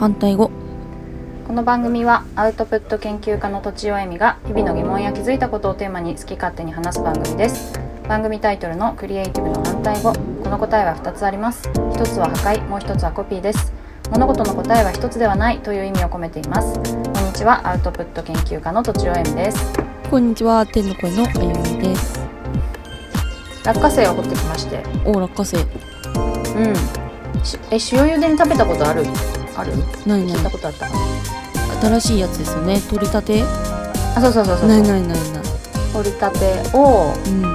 反対語。この番組はアウトプット研究家のとちおえみが日々の疑問や気づいたことをテーマに好き勝手に話す番組です。番組タイトルのクリエイティブの反対語。この答えは2つあります。一つは破壊。もう一つはコピーです。物事の答えは一つではない。という意味を込めています。こんにちはアウトプット研究家のとちおえみです。こんにちは天の声のあゆみです。落花生を掘ってきまして。お落花生。うん。しえ塩茹でに食べたことある？ある？ないない聞いたことあった。か新しいやつですよね。取りたて？あそうそうそうそう。ないないないない。掘りたてをうん。うん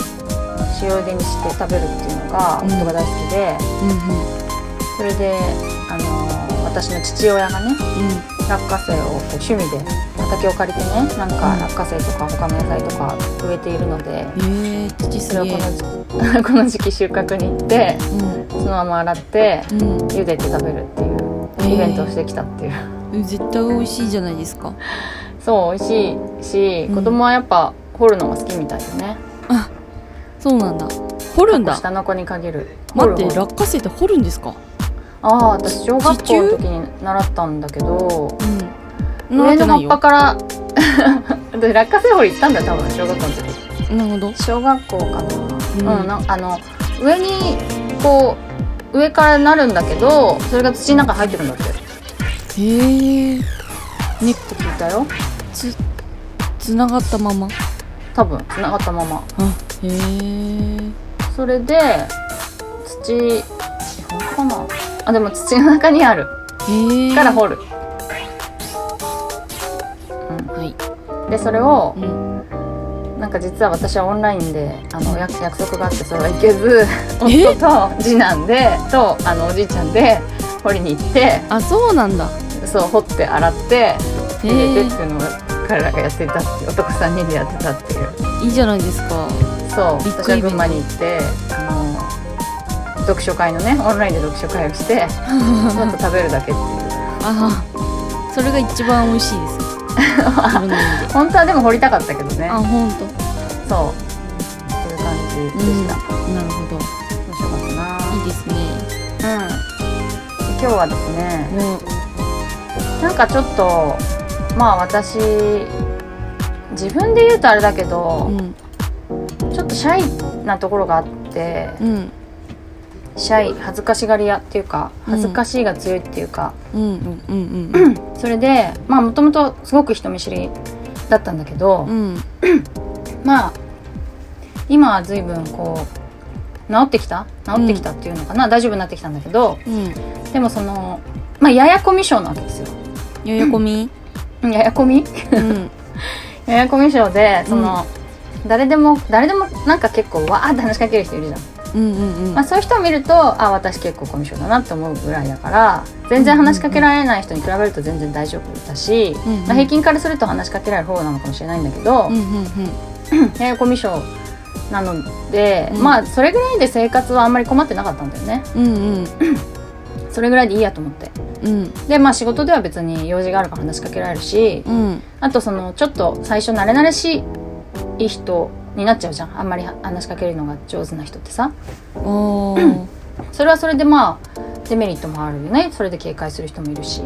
塩茹でにして食べるっていうのがうん。夫が大好きで、それで、あのー私の父親がねう落花生をこう趣味で畑を借りてねなんかうん。落花生とか他の野菜とか植えているので、んへえ。父それをこの時 この時期収穫に行ってそのまま洗ってうんうん。茹でて食べるっていうイベントをしてきたっていう、え絶対美味しいじゃないですか。そう美味しいし、うん。子供はやっぱ掘るのが好きみたいでね。あそうなんだ。掘るんだ。下の子に限る。待って落花生って掘るんですか？ああ私小学校の時に習ったんだけどうん。上の葉っぱから 私落花生掘り行ったんだよ多分小学校の時。なるほど。小学校かな。うん。うん、なあの上にこう上からなるんだけどそれが土の中に入ってるんだって。へえ聞いたよ。つつながったまま。多分繋がったまま。あへえそれで土え本当かな？あでも土の中にある。へえから掘る、はい。うん、でそれをうんなんか実は私はオンラインであの約約束があってそれは行けず え？夫と次男でとあのおじいちゃんで掘りに行ってあそうなんだ。そう掘って洗ってへ入れてえっていうのを彼らがやっていたっていう男3人でやってたっていう。いいじゃないですか。そう私は群馬に行ってあの読書会のねオンラインで読書会をして もっと食べるだけっていう。あそれが一番美味しいです。本当はでも掘りたかったけどね。あ本当。そう。そういう感じでした、なるほど。面白かったな。いいですね。うん。今日はですねもうなんかちょっとまあ私自分で言うとあれだけうど、ん。ちょっとシャイなところがあって、うんシャイ恥ずかしがり屋っていうかうん。恥ずかしいが強いっていうか、うんうんうんうん それでまあもともとすごく人見知りだったんだけど、うん。まあ今は随分こう治ってきた？治ってきたっていうのかな、大丈夫になってきたんだけどうん。でもそのまあややこみ症なわけですよ。ややこみ？うん。ややこみ？うん。ややこみ症でその、誰でも誰でもなんか結構わーって話しかける人いるじゃん、うんうんうんまあ、そういう人を見るとあ私結構コミュ障だなって思うぐらいだから全然話しかけられない人に比べると全然大丈夫だし、うんうん。まあ、平均からすると話しかけられる方なのかもしれないんだけど、うんうん ややコミュ障なので、うん。まあそれぐらいで生活はあんまり困ってなかったんだよね。うんうん。それぐらいでいいやと思って。うん。でまあ仕事では別に用事があるから話しかけられるしうん。あとそのちょっと最初慣れ慣れしい人になっちゃうじゃん。あんまり話しかけるのが上手な人ってさ。それはそれでまあデメリットもあるよね。それで警戒する人もいるし。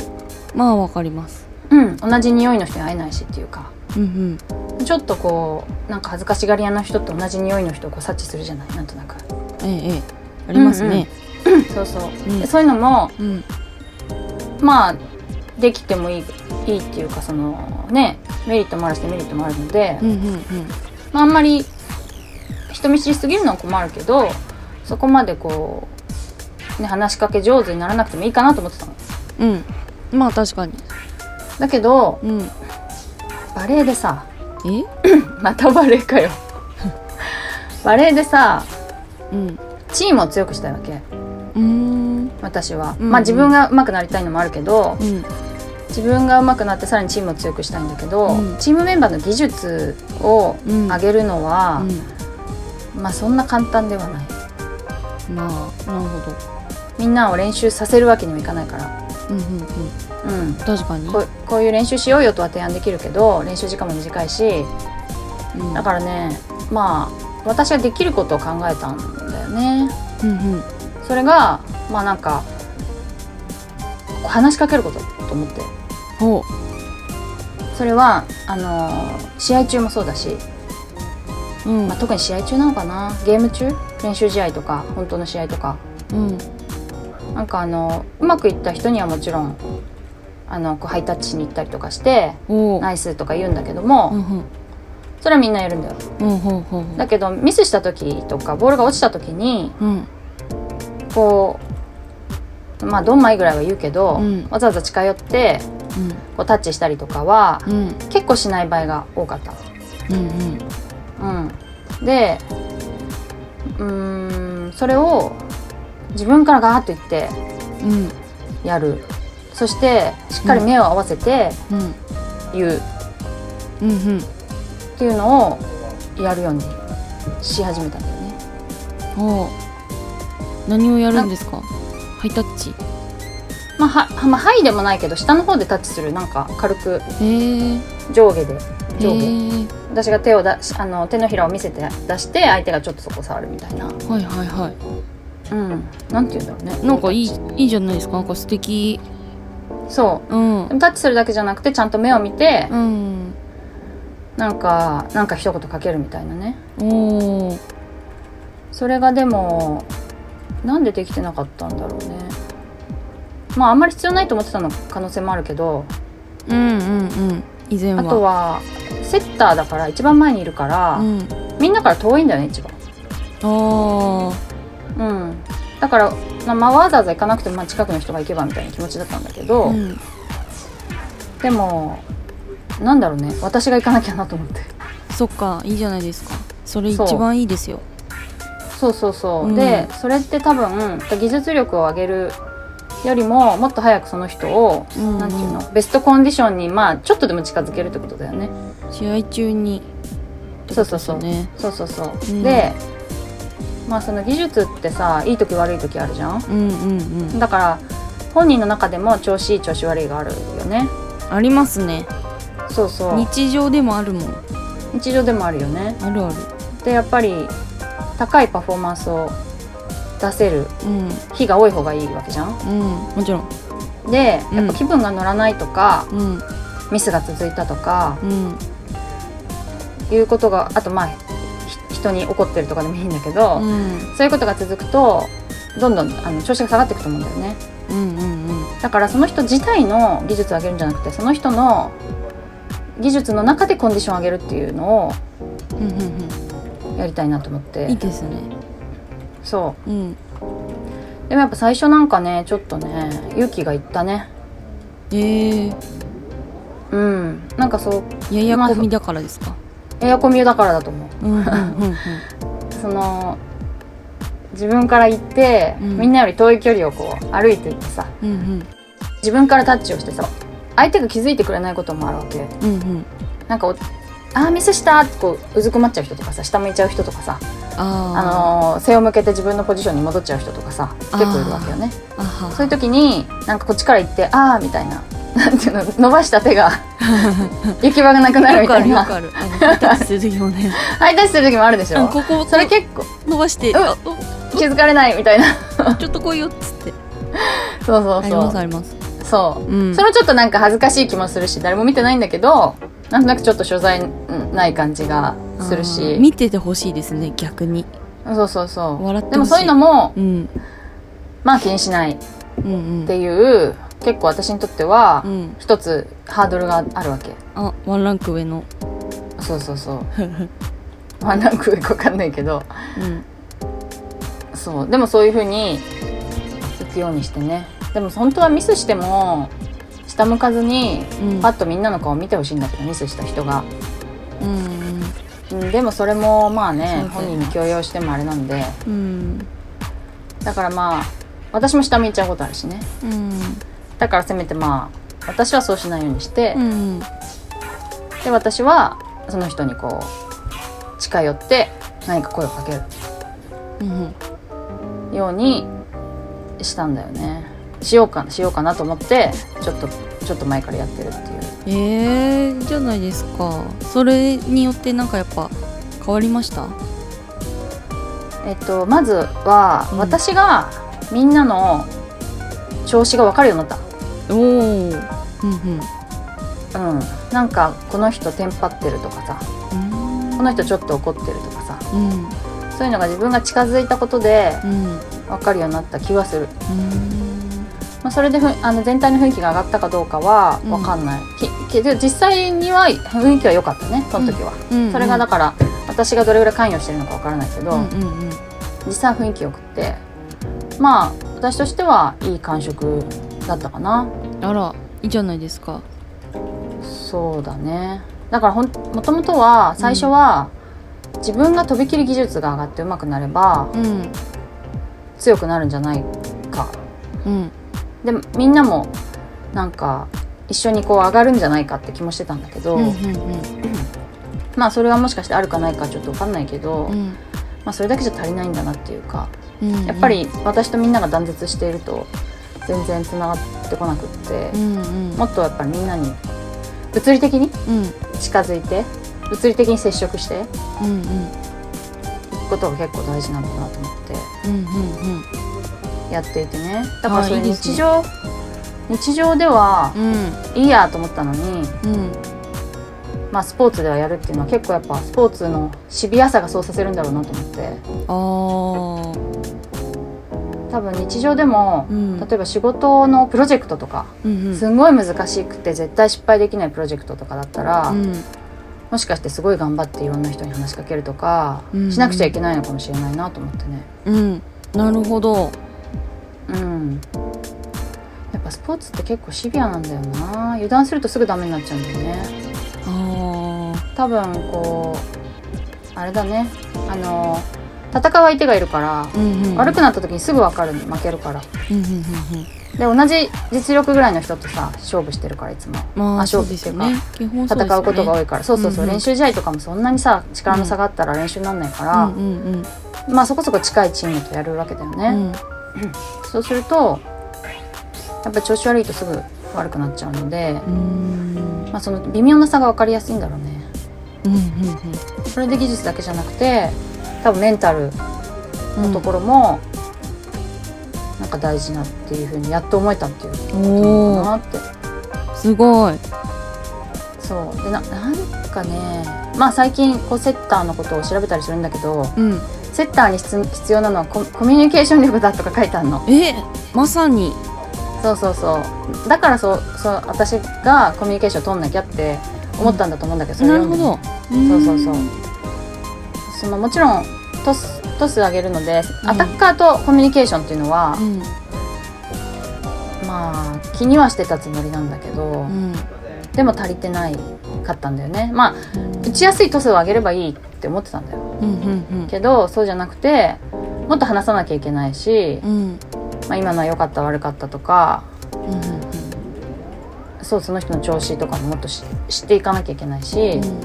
まあわかります。うん。同じ匂いの人に会えないしっていうか。うんちょっとこうなんか恥ずかしがり屋の人って同じ匂いの人をこう察知するじゃない？なんとなく。うんええええ。ありますね。そうそう、うん。でそういうのもうん。まあできてもいいいいっていうかそのねメリットもあるしデメリットもあるので、うんうんまあ、あんまり人見知りすぎるのは困るけどそこまでこう、ね、話しかけ上手にならなくてもいいかなと思ってたの。うん。うんまあ確かに。だけどうん。バレエでさえ？またバレエかよ。バレエでさうん。チームを強くしたいわけ。うーん。私は、うんうん。まあ自分が上手くなりたいのもあるけどうん自分が上手くなってさらにチームを強くしたいんだけど、うん。チームメンバーの技術をうん。上げるのは、うまあそんな簡単ではない。んまあなるほど。みんなを練習させるわけにもいかないから。うんうんうん。うん。確かに。こうこういう練習しようよとは提案できるけど練習時間も短いしうん。だからねまあ私ができることを考えたんだよね。うんうん。それがまあなんか話しかけることだと思ってほそれはあのー試合中もそうだし、ううん。まあ、特に試合中なのかな。ゲーム中？練習試合とか本当の試合とか。うん。なんかあのうまくいった人にはもちろんあのこうハイタッチしに行ったりとかしておナイスとか言うんだけども、うんうん。それはみんなやるんだよ。うんほうほうほうだけどミスした時とかボールが落ちた時にうん。こうまあドンマイぐらいは言うけど、うん。わざわざ近寄ってこうタッチしたりとかはうん。うん結構しない場合が多かった。うんうん、でうーんそれを自分からガーッと言ってうん。うんやる。そしてしっかり目を合わせてうん。言う。うんうん。っていうのをやるようにし始めたんだよね。ほう。何をやるんですか？ハイタッチまあ、はまあ、はいでもないけど下の方でタッチするなんか軽く。上下で。上下。私が手を出しあの手のひらを見せて出して相手がちょっとそこ触るみたいな。はいはいはうん。なんて言うんだろうね。いなんかいいいいじゃないですか。なんか素敵。そう。うん。タッチするだけじゃなくてちゃんと目を見てうん。なんかなんか一言かけるみたいなね。おおそれがでもなんでできてなかったんだろうねまああんまり必要ないと思ってたの可能性もあるけど。うんうんうん。以前は。あとはセッターだから一番前にいるから、うん。みんなから遠いんだよね一番。あうん。だから、まあまあ、わざわざ行かなくても、まあ、近くの人が行けばみたいな気持ちだったんだけど、あうん。でもなんだろうね。私が行かなきゃなと思って。そっかいいじゃないですか。それ一番いいですよ。そうそうそう、うん。でそれって多分技術力を上げるよりももっと早くその人を、うんなんていうのベストコンディションにまあちょっとでも近づけるってことだよね。試合中に。そうそうそう。ね。そうそうそう、うん。でまあその技術ってさいい時悪い時あるじゃん？うんうんうん。だから本人の中でも調子いい調子悪いがあるよね。ありますね。そうそう。日常でもあるもん。日常でもあるよね。あるある。でやっぱり高いパフォーマンスを出せるうん。日が多い方がいいわけじゃん？うん。もちろん。でうん。やっぱ気分が乗らないとか、うん。ミスが続いたとかうん。いうことがあとまあひ人に怒ってるとかでもいいんだけど、うん。そういうことが続くとどんどんあの調子が下がっていくと思うんだよね。うんうんだからその人自体の技術を上げるんじゃなくてその人の技術の中でコンディションを上げるっていうのをやりたいなと思っうんいいてですねそう。ん。うでもやっぱ最初なんかねちょっとね勇気がいったね。ええうん。なんかそう。ややこみだからですか？エアコミュだからだと思う。うんうんうんうん。その自分から行って、うん。みんなより遠い距離をこう歩いていってさ。うんうん。自分からタッチをしてさ相手が気づいてくれないこともあるわけ。うんうん。なんかおあーミスしたってこううずくまっちゃう人とかさ下向いちゃう人とかさ、ああのー背を向けて自分のポジションに戻っちゃう人とかさ結構いるわけよね。そういう時になんかこっちから行ってああみたいな なんていうの伸ばした手が 行き場がなくなるみたいな。ハイタッチする時もね。ハイタッチする時もあるでしょ。あここそれ結構伸ばしてうんあ気づかれないみたいな。おちょっと来いよっつって。そうそうありそうますあります。そう。うん。それちょっとなんか恥ずかしい気もするし誰も見てないんだけどなんとなくちょっと所在ない感じがするし。見ててほしいですね逆に。そうそうそう。でもそういうのもうん。まあ気にしないっうんうん。ていう結構私にとってはうん。一つハードルがあるわけ。あワンランク上の。そうそうそう。うんまあなんか上か分かんないけど。そう。でもそういう風に行くようにしてね。でも本当はミスしても下向かずにうん。パッとみんなの顔見てほしいんだけどミスした人が。うんうんでもそれもまあね本人に強要してもあれなんで。うん。だからまあ私も下向いちゃうことあるしね。うん。だからせめてまあ私はそうしないようにして、うん。で私はその人にこう近寄って何か声をかける。うん。ようにしたんだよね。しようかしようかなと思ってちょっとちょっと前からやってるっていう。えー、じゃないですか。それによってなんかやっぱ変わりました？えっとまずは、うん。私がみんなの調子が分かるようになった。おおうんうん。うん。なんかこの人テンパってるとかさ。うん。この人ちょっと怒ってるとかさ。うん。そういうのが自分が近づいたことでうん。分かるようになった気はする、うん。まあ、それでふあの全体の雰囲気が上がったかどうかは分かんない、きけど実際には雰囲気は良かったねその時は、うんそれがだから私がどれぐらい関与してるのか分からないけど、実際は雰囲気よくってまあ私としてはいい感触だったかな。あらいいじゃないですか。そうだね。だからほんもともとは最初は、自分がとびきり技術が上がって上手くなればうん。強くなるんじゃないか。うんでみんなもなんか一緒にこう上がるんじゃないかって気もしてたんだけど、うんうんまあそれはもしかしてあるかないかちょっと分かんないけど、うん。まあ、それだけじゃ足りないんだなっていうかうんやっぱり私とみんなが断絶していると全然つながってこなくってう、んうん。もっとやっぱりみんなに物理的にうん。近づいて物理的に接触してうんうん。ことが結構大事なのかなと思って。うんうんやっていてね。だからそれ日常日常ではうん。いいやと思ったのに、うん。まあ、スポーツではやるっていうのは結構やっぱスポーツのシビアさがそうさせるんだろうなと思って。あ多分日常でもーうん。例えば仕事のプロジェクトとかうんうん。すんごい難しくて絶対失敗できないプロジェクトとかだったら、うん。もしかしてすごい頑張っていろんな人に話しかけるとか、うん。しなくちゃいけないのかもしれないなと思ってね。うん。なるほどうん。やっぱスポーツって結構シビアなんだよな。油断するとすぐダメになっちゃうんだよね。あ多分こうあれだね。あの戦う相手がいるから、ーうんうん。悪くなった時にすぐ分かるの。負けるから。うんうんうんうん。で同じ実力ぐらいの人とさ勝負してるからいつも。まあ勝負っていうかね。ね。戦うことが多いから。そうそうそう、うんうん。練習試合とかもそんなにさ力の差があったら練習にならないから、うんうん。まあそこそこ近いチームとやるわけだよね、うんそうするとやっぱり調子悪いとすぐ悪くなっちゃうので、うん。まあ、その微妙な差が分かりやすいんだろうね。うんうんそれで技術だけじゃなくて多分メンタルのところも、なんか大事なっていうふうにやっと思えたっていうことなかなって。すごい。そう。でななんかねまあ最近こうセッターのことを調べたりするんだけどうんセッターに必必要なのはココミュニケーション力だとか書いてあるの。えまさに。そうそうそう。だからそうそう私がコミュニケーション取んなきゃって思ったんだと思うんだけど、それなるほど。そうそうそう。そのもちろんトストス上げるので、アタッカーとコミュニケーションっていうのはう、ん。まあ気にはしてたつもりなんだけど、うん。でも足りてないかったんだよね。まあ打ちやすいトスを上げればいいって思ってたんだよ。うんうんけどそうじゃなくてもっと話さなきゃいけないし、うん。まあ、今のは良かった悪かったとかうんうんそうその人の調子とかももっとし知っていかなきゃいけないし、うん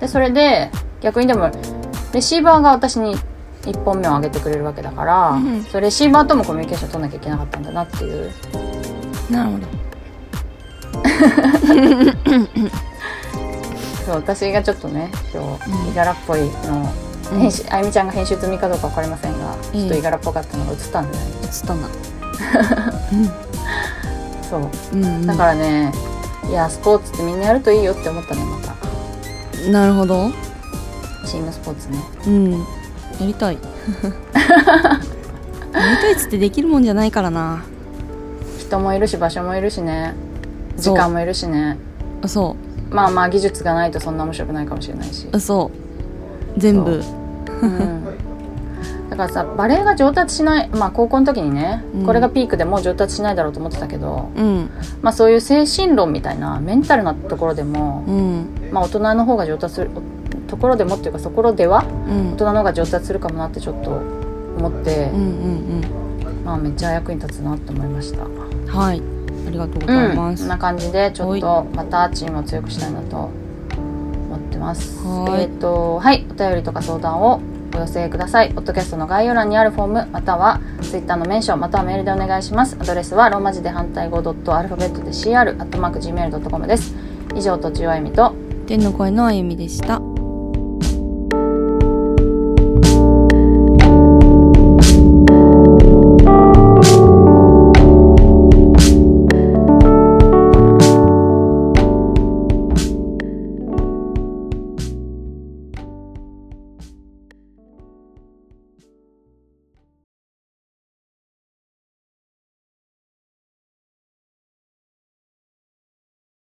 でそれで逆にでもレシーバーが私に1本目を上げてくれるわけだから、うんそれレシーバーともコミュニケーション取んなきゃいけなかったんだなっていう。なるほど そう私がちょっとね今うん。日いがらっぽいの、うん。編集あゆみちゃんが編集済みかどうか分かりませんが、ええちょっといがらっぽかったのが映ったんだよね。つったな そう。うんうん。だからね、いやスポーツってみんなやるといいよって思ったねまた。なるほど。チームスポーツね。うん。やりたい。やりたいっつってできるもんじゃないからな。人もいるし場所もいるしね。時間もいるしね。あそまあまあ技術がないとそんな面白くないかもしれないし。そう。全部。う。ん。だからさバレエが上達しないまあ高校の時にね、うん。これがピークでもう上達しないだろうと思ってたけど、うん。まあ、そういう精神論みたいなメンタルなところでも、うん。まあ、大人の方が上達するところでもっていうかそこではうん。大人の方が上達するかもなってちょっと思って、うんうんまあ、めっちゃ役に立つなって思いました。うんはいありがとうごうん、ざいます、こんな感じでちょっはいとまたチームを強くしたいなと思ってます。はいえっ、とはいお便りとか相談をお寄せください。ポッドキャストの概要欄にあるフォームまたはツイッターのメンションまたはメールでお願いします。アドレスはローマ字で反対語ドットアルファベットで CR アットマーク Gmail.com です。以上とちおえみと天の声のあゆみでした